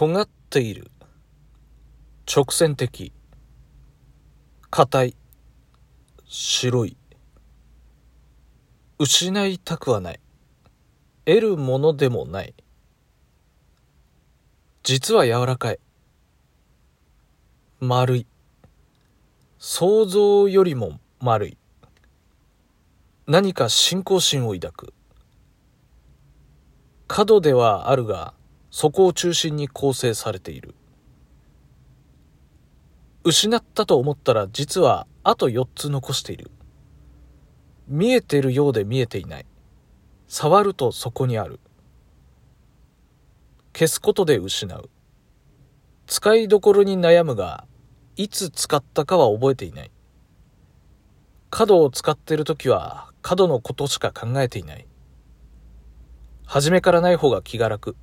尖っている。直線的。硬い。白い。失いたくはない。得るものでもない。実は柔らかい。丸い。想像よりも丸い。何か信仰心を抱く。角ではあるが、そこを中心に構成されている。失ったと思ったら実はあと4つ残している。見えてるようで見えていない。触るとそこにある。消すことで失う。使いどころに悩むが、いつ使ったかは覚えていない。角を使っているときは角のことしか考えていない。初めからない方が気が楽。